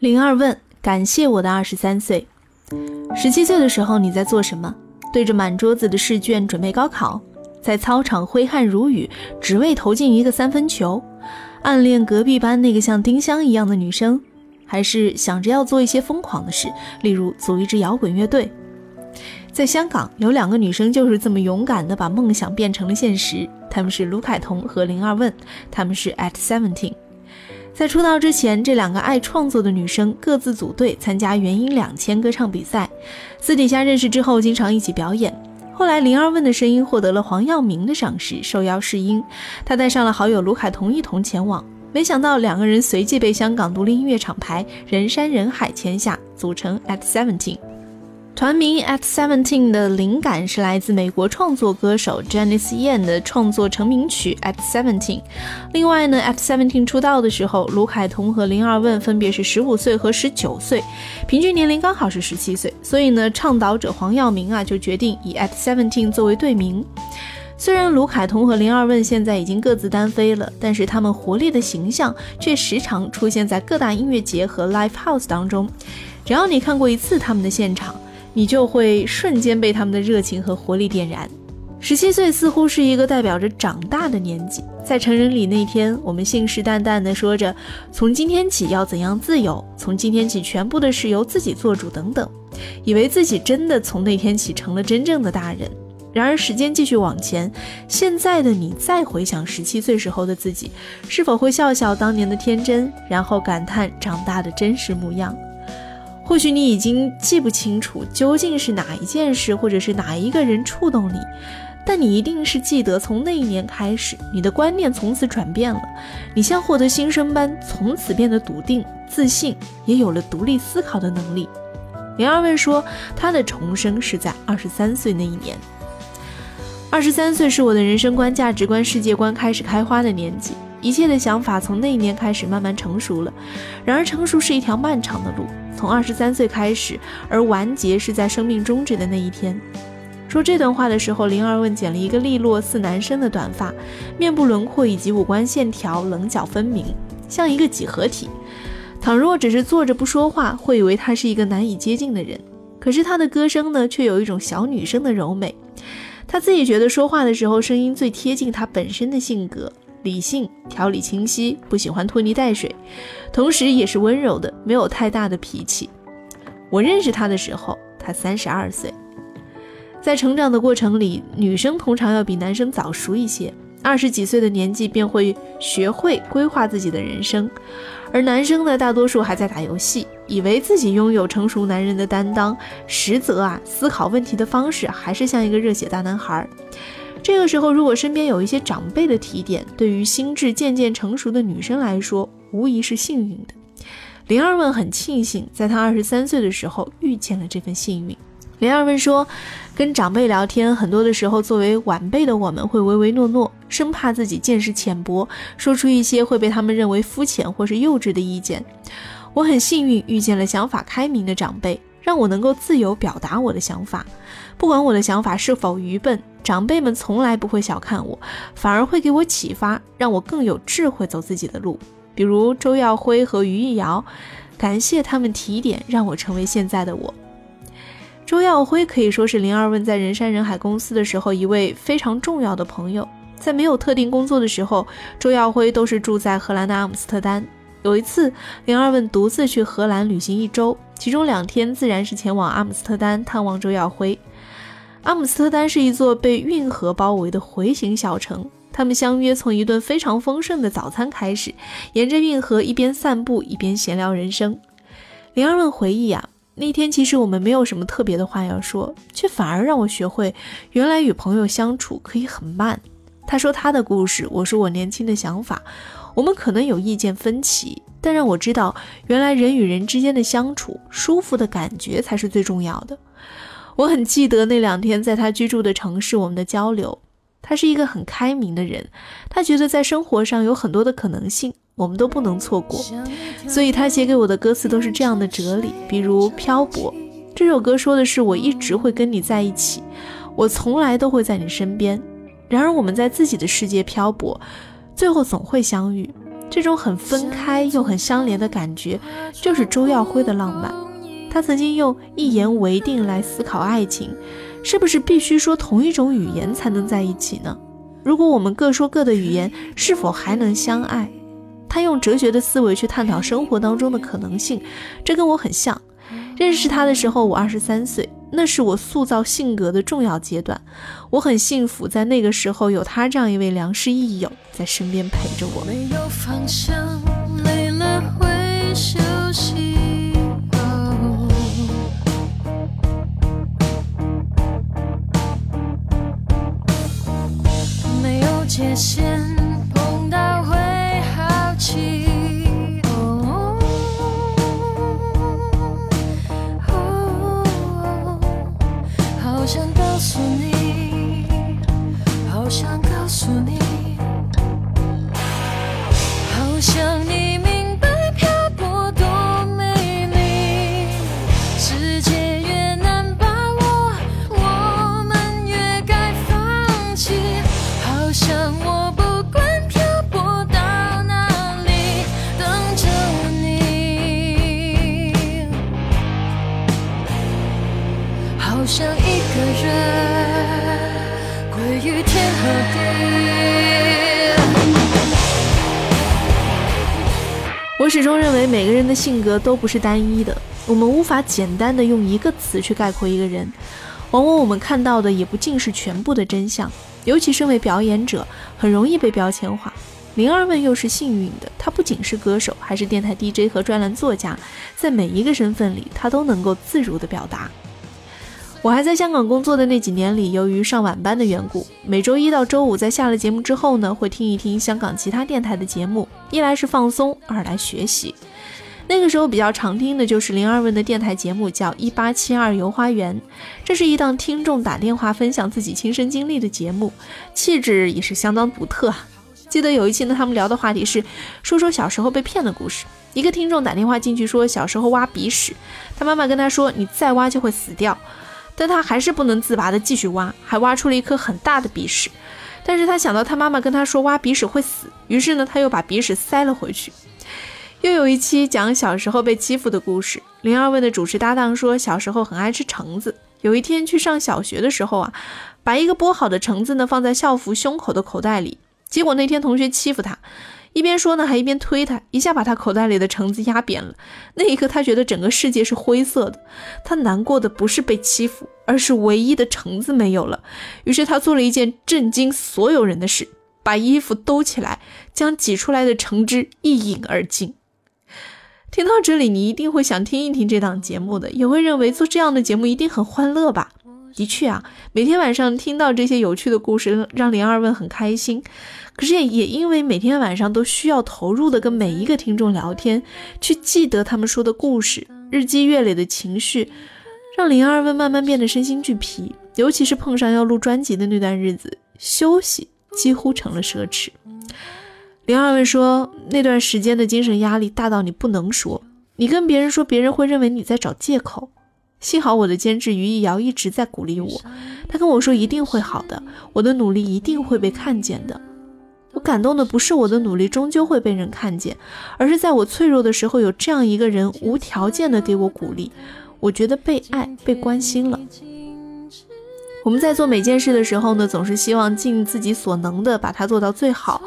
零二问：感谢我的二十三岁。十七岁的时候你在做什么？对着满桌子的试卷准备高考，在操场挥汗如雨，只为投进一个三分球？暗恋隔壁班那个像丁香一样的女生？还是想着要做一些疯狂的事，例如组一支摇滚乐队？在香港，有两个女生就是这么勇敢的把梦想变成了现实，她们是卢凯彤和零二问，她们是 at seventeen。在出道之前，这两个爱创作的女生各自组队参加原音两千歌唱比赛，私底下认识之后，经常一起表演。后来，零二问的声音获得了黄耀明的赏识，受邀试音，他带上了好友卢凯彤一同前往。没想到，两个人随即被香港独立音乐厂牌人山人海签下，组成 at seventeen。团名 At Seventeen 的灵感是来自美国创作歌手 Janice Ian 的创作成名曲 At Seventeen。另外呢，At Seventeen 出道的时候，卢凯彤和林二问分别是十五岁和十九岁，平均年龄刚好是十七岁。所以呢，倡导者黄耀明啊就决定以 At Seventeen 作为队名。虽然卢凯彤和林二问现在已经各自单飞了，但是他们活力的形象却时常出现在各大音乐节和 Live House 当中。只要你看过一次他们的现场。你就会瞬间被他们的热情和活力点燃。十七岁似乎是一个代表着长大的年纪，在成人礼那天，我们信誓旦旦地说着从今天起要怎样自由，从今天起全部的事由自己做主等等，以为自己真的从那天起成了真正的大人。然而时间继续往前，现在的你再回想十七岁时候的自己，是否会笑笑当年的天真，然后感叹长大的真实模样？或许你已经记不清楚究竟是哪一件事，或者是哪一个人触动你，但你一定是记得，从那一年开始，你的观念从此转变了，你像获得新生般，从此变得笃定、自信，也有了独立思考的能力。林二位说，他的重生是在二十三岁那一年。二十三岁是我的人生观、价值观、世界观开始开花的年纪，一切的想法从那一年开始慢慢成熟了。然而，成熟是一条漫长的路。从二十三岁开始，而完结是在生命终止的那一天。说这段话的时候，灵儿问剪了一个利落似男生的短发，面部轮廓以及五官线条棱角分明，像一个几何体。倘若只是坐着不说话，会以为他是一个难以接近的人。可是他的歌声呢，却有一种小女生的柔美。他自己觉得说话的时候，声音最贴近他本身的性格。理性、条理清晰，不喜欢拖泥带水，同时也是温柔的，没有太大的脾气。我认识他的时候，他三十二岁。在成长的过程里，女生通常要比男生早熟一些，二十几岁的年纪便会学会规划自己的人生，而男生呢，大多数还在打游戏，以为自己拥有成熟男人的担当，实则啊，思考问题的方式还是像一个热血大男孩。这个时候，如果身边有一些长辈的提点，对于心智渐渐成熟的女生来说，无疑是幸运的。林二问很庆幸，在她二十三岁的时候遇见了这份幸运。林二问说，跟长辈聊天，很多的时候，作为晚辈的我们会唯唯诺诺，生怕自己见识浅薄，说出一些会被他们认为肤浅或是幼稚的意见。我很幸运遇见了想法开明的长辈，让我能够自由表达我的想法，不管我的想法是否愚笨。长辈们从来不会小看我，反而会给我启发，让我更有智慧走自己的路。比如周耀辉和于艺瑶，感谢他们提点，让我成为现在的我。周耀辉可以说是林二问在人山人海公司的时候一位非常重要的朋友。在没有特定工作的时候，周耀辉都是住在荷兰的阿姆斯特丹。有一次，林二问独自去荷兰旅行一周，其中两天自然是前往阿姆斯特丹探望周耀辉。阿姆斯特丹是一座被运河包围的回形小城。他们相约从一顿非常丰盛的早餐开始，沿着运河一边散步一边闲聊人生。林二问回忆啊，那天其实我们没有什么特别的话要说，却反而让我学会原来与朋友相处可以很慢。他说他的故事，我说我年轻的想法。我们可能有意见分歧，但让我知道，原来人与人之间的相处，舒服的感觉才是最重要的。我很记得那两天在他居住的城市，我们的交流。他是一个很开明的人，他觉得在生活上有很多的可能性，我们都不能错过。所以他写给我的歌词都是这样的哲理，比如《漂泊》这首歌说的是我一直会跟你在一起，我从来都会在你身边。然而我们在自己的世界漂泊，最后总会相遇。这种很分开又很相连的感觉，就是周耀辉的浪漫。他曾经用一言为定来思考爱情，是不是必须说同一种语言才能在一起呢？如果我们各说各的语言，是否还能相爱？他用哲学的思维去探讨生活当中的可能性，这跟我很像。认识他的时候，我二十三岁，那是我塑造性格的重要阶段。我很幸福，在那个时候有他这样一位良师益友在身边陪着我。没有方向，累了会休息。没有界限。我始终认为每个人的性格都不是单一的，我们无法简单的用一个词去概括一个人。往往我们看到的也不尽是全部的真相，尤其身为表演者，很容易被标签化。灵儿们又是幸运的，她不仅是歌手，还是电台 DJ 和专栏作家，在每一个身份里，她都能够自如的表达。我还在香港工作的那几年里，由于上晚班的缘故，每周一到周五在下了节目之后呢，会听一听香港其他电台的节目，一来是放松，二来学习。那个时候比较常听的就是林二问的电台节目，叫《一八七二游花园》，这是一档听众打电话分享自己亲身经历的节目，气质也是相当独特。记得有一期呢，他们聊的话题是说说小时候被骗的故事。一个听众打电话进去说，小时候挖鼻屎，他妈妈跟他说，你再挖就会死掉。但他还是不能自拔的继续挖，还挖出了一颗很大的鼻屎。但是他想到他妈妈跟他说挖鼻屎会死，于是呢，他又把鼻屎塞了回去。又有一期讲小时候被欺负的故事，零二问的主持搭档说小时候很爱吃橙子，有一天去上小学的时候啊，把一个剥好的橙子呢放在校服胸口的口袋里，结果那天同学欺负他。一边说呢，还一边推他，一下把他口袋里的橙子压扁了。那一刻，他觉得整个世界是灰色的。他难过的不是被欺负，而是唯一的橙子没有了。于是他做了一件震惊所有人的事，把衣服兜起来，将挤出来的橙汁一饮而尽。听到这里，你一定会想听一听这档节目的，也会认为做这样的节目一定很欢乐吧？的确啊，每天晚上听到这些有趣的故事，让林二问很开心。可是也因为每天晚上都需要投入的跟每一个听众聊天，去记得他们说的故事，日积月累的情绪，让林二问慢慢变得身心俱疲。尤其是碰上要录专辑的那段日子，休息几乎成了奢侈。林二问说，那段时间的精神压力大到你不能说，你跟别人说，别人会认为你在找借口。幸好我的监制于一瑶一直在鼓励我，他跟我说一定会好的，我的努力一定会被看见的。我感动的不是我的努力终究会被人看见，而是在我脆弱的时候有这样一个人无条件的给我鼓励，我觉得被爱、被关心了。我们在做每件事的时候呢，总是希望尽自己所能的把它做到最好。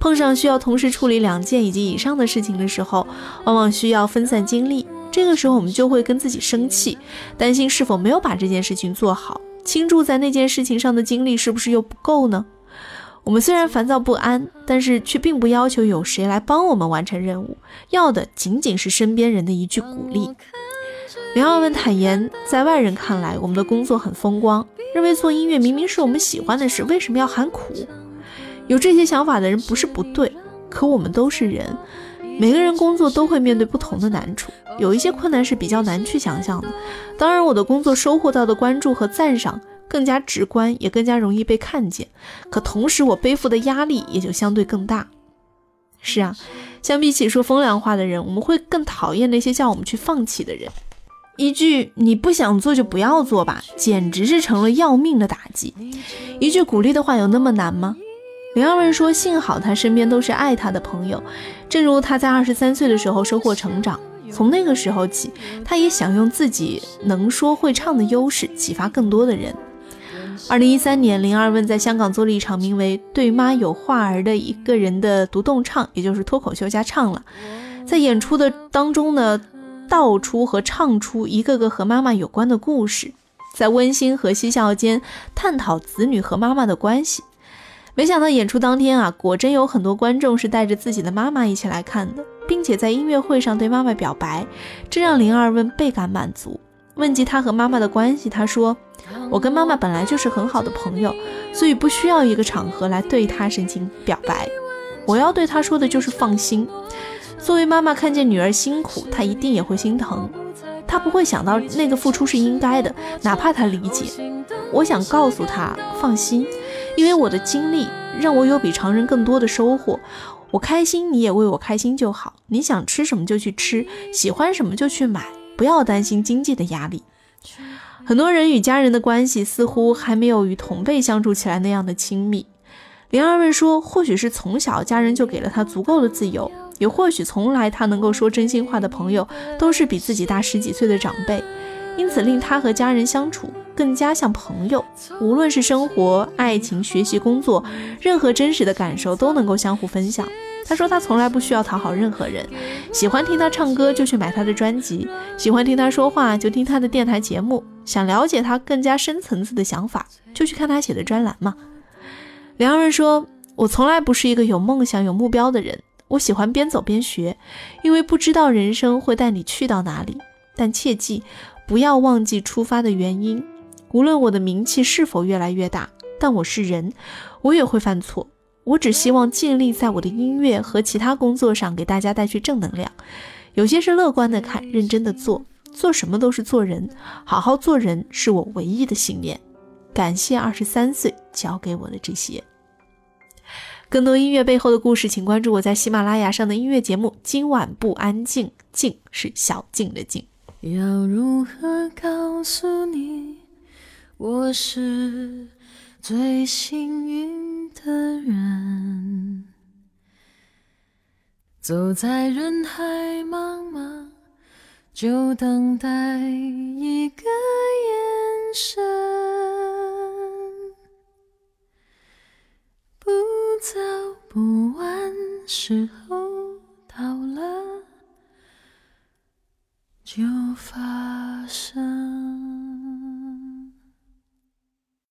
碰上需要同时处理两件以及以上的事情的时候，往往需要分散精力。这个时候我们就会跟自己生气，担心是否没有把这件事情做好，倾注在那件事情上的精力是不是又不够呢？我们虽然烦躁不安，但是却并不要求有谁来帮我们完成任务，要的仅仅是身边人的一句鼓励。梁耀文坦言，在外人看来，我们的工作很风光，认为做音乐明明是我们喜欢的事，为什么要喊苦？有这些想法的人不是不对，可我们都是人，每个人工作都会面对不同的难处，有一些困难是比较难去想象的。当然，我的工作收获到的关注和赞赏。更加直观，也更加容易被看见。可同时，我背负的压力也就相对更大。是啊，相比起说风凉话的人，我们会更讨厌那些叫我们去放弃的人。一句“你不想做就不要做吧”，简直是成了要命的打击。一句鼓励的话有那么难吗？林二问说：“幸好他身边都是爱他的朋友，正如他在二十三岁的时候收获成长。从那个时候起，他也想用自己能说会唱的优势启发更多的人。”二零一三年，林二问在香港做了一场名为《对妈有话儿》的一个人的独栋唱，也就是脱口秀加唱了。在演出的当中呢，道出和唱出一个个和妈妈有关的故事，在温馨和嬉笑间探讨子女和妈妈的关系。没想到演出当天啊，果真有很多观众是带着自己的妈妈一起来看的，并且在音乐会上对妈妈表白，这让林二问倍感满足。问及他和妈妈的关系，他说：“我跟妈妈本来就是很好的朋友，所以不需要一个场合来对她深情表白。我要对她说的就是放心。作为妈妈，看见女儿辛苦，她一定也会心疼。她不会想到那个付出是应该的，哪怕她理解。我想告诉她放心。”因为我的经历让我有比常人更多的收获，我开心，你也为我开心就好。你想吃什么就去吃，喜欢什么就去买，不要担心经济的压力。很多人与家人的关系似乎还没有与同辈相处起来那样的亲密。林二问说，或许是从小家人就给了他足够的自由，也或许从来他能够说真心话的朋友都是比自己大十几岁的长辈。因此，令他和家人相处更加像朋友。无论是生活、爱情、学习、工作，任何真实的感受都能够相互分享。他说，他从来不需要讨好任何人，喜欢听他唱歌就去买他的专辑，喜欢听他说话就听他的电台节目，想了解他更加深层次的想法就去看他写的专栏嘛。梁人说：“我从来不是一个有梦想、有目标的人，我喜欢边走边学，因为不知道人生会带你去到哪里。但切记。”不要忘记出发的原因。无论我的名气是否越来越大，但我是人，我也会犯错。我只希望尽力在我的音乐和其他工作上给大家带去正能量。有些是乐观的看，认真的做，做什么都是做人，好好做人是我唯一的信念。感谢二十三岁教给我的这些。更多音乐背后的故事，请关注我在喜马拉雅上的音乐节目《今晚不安静》，静是小静的静。要如何告诉你，我是最幸运的人走在人海茫茫就等待一个眼神。不早不晚时候到了就发生。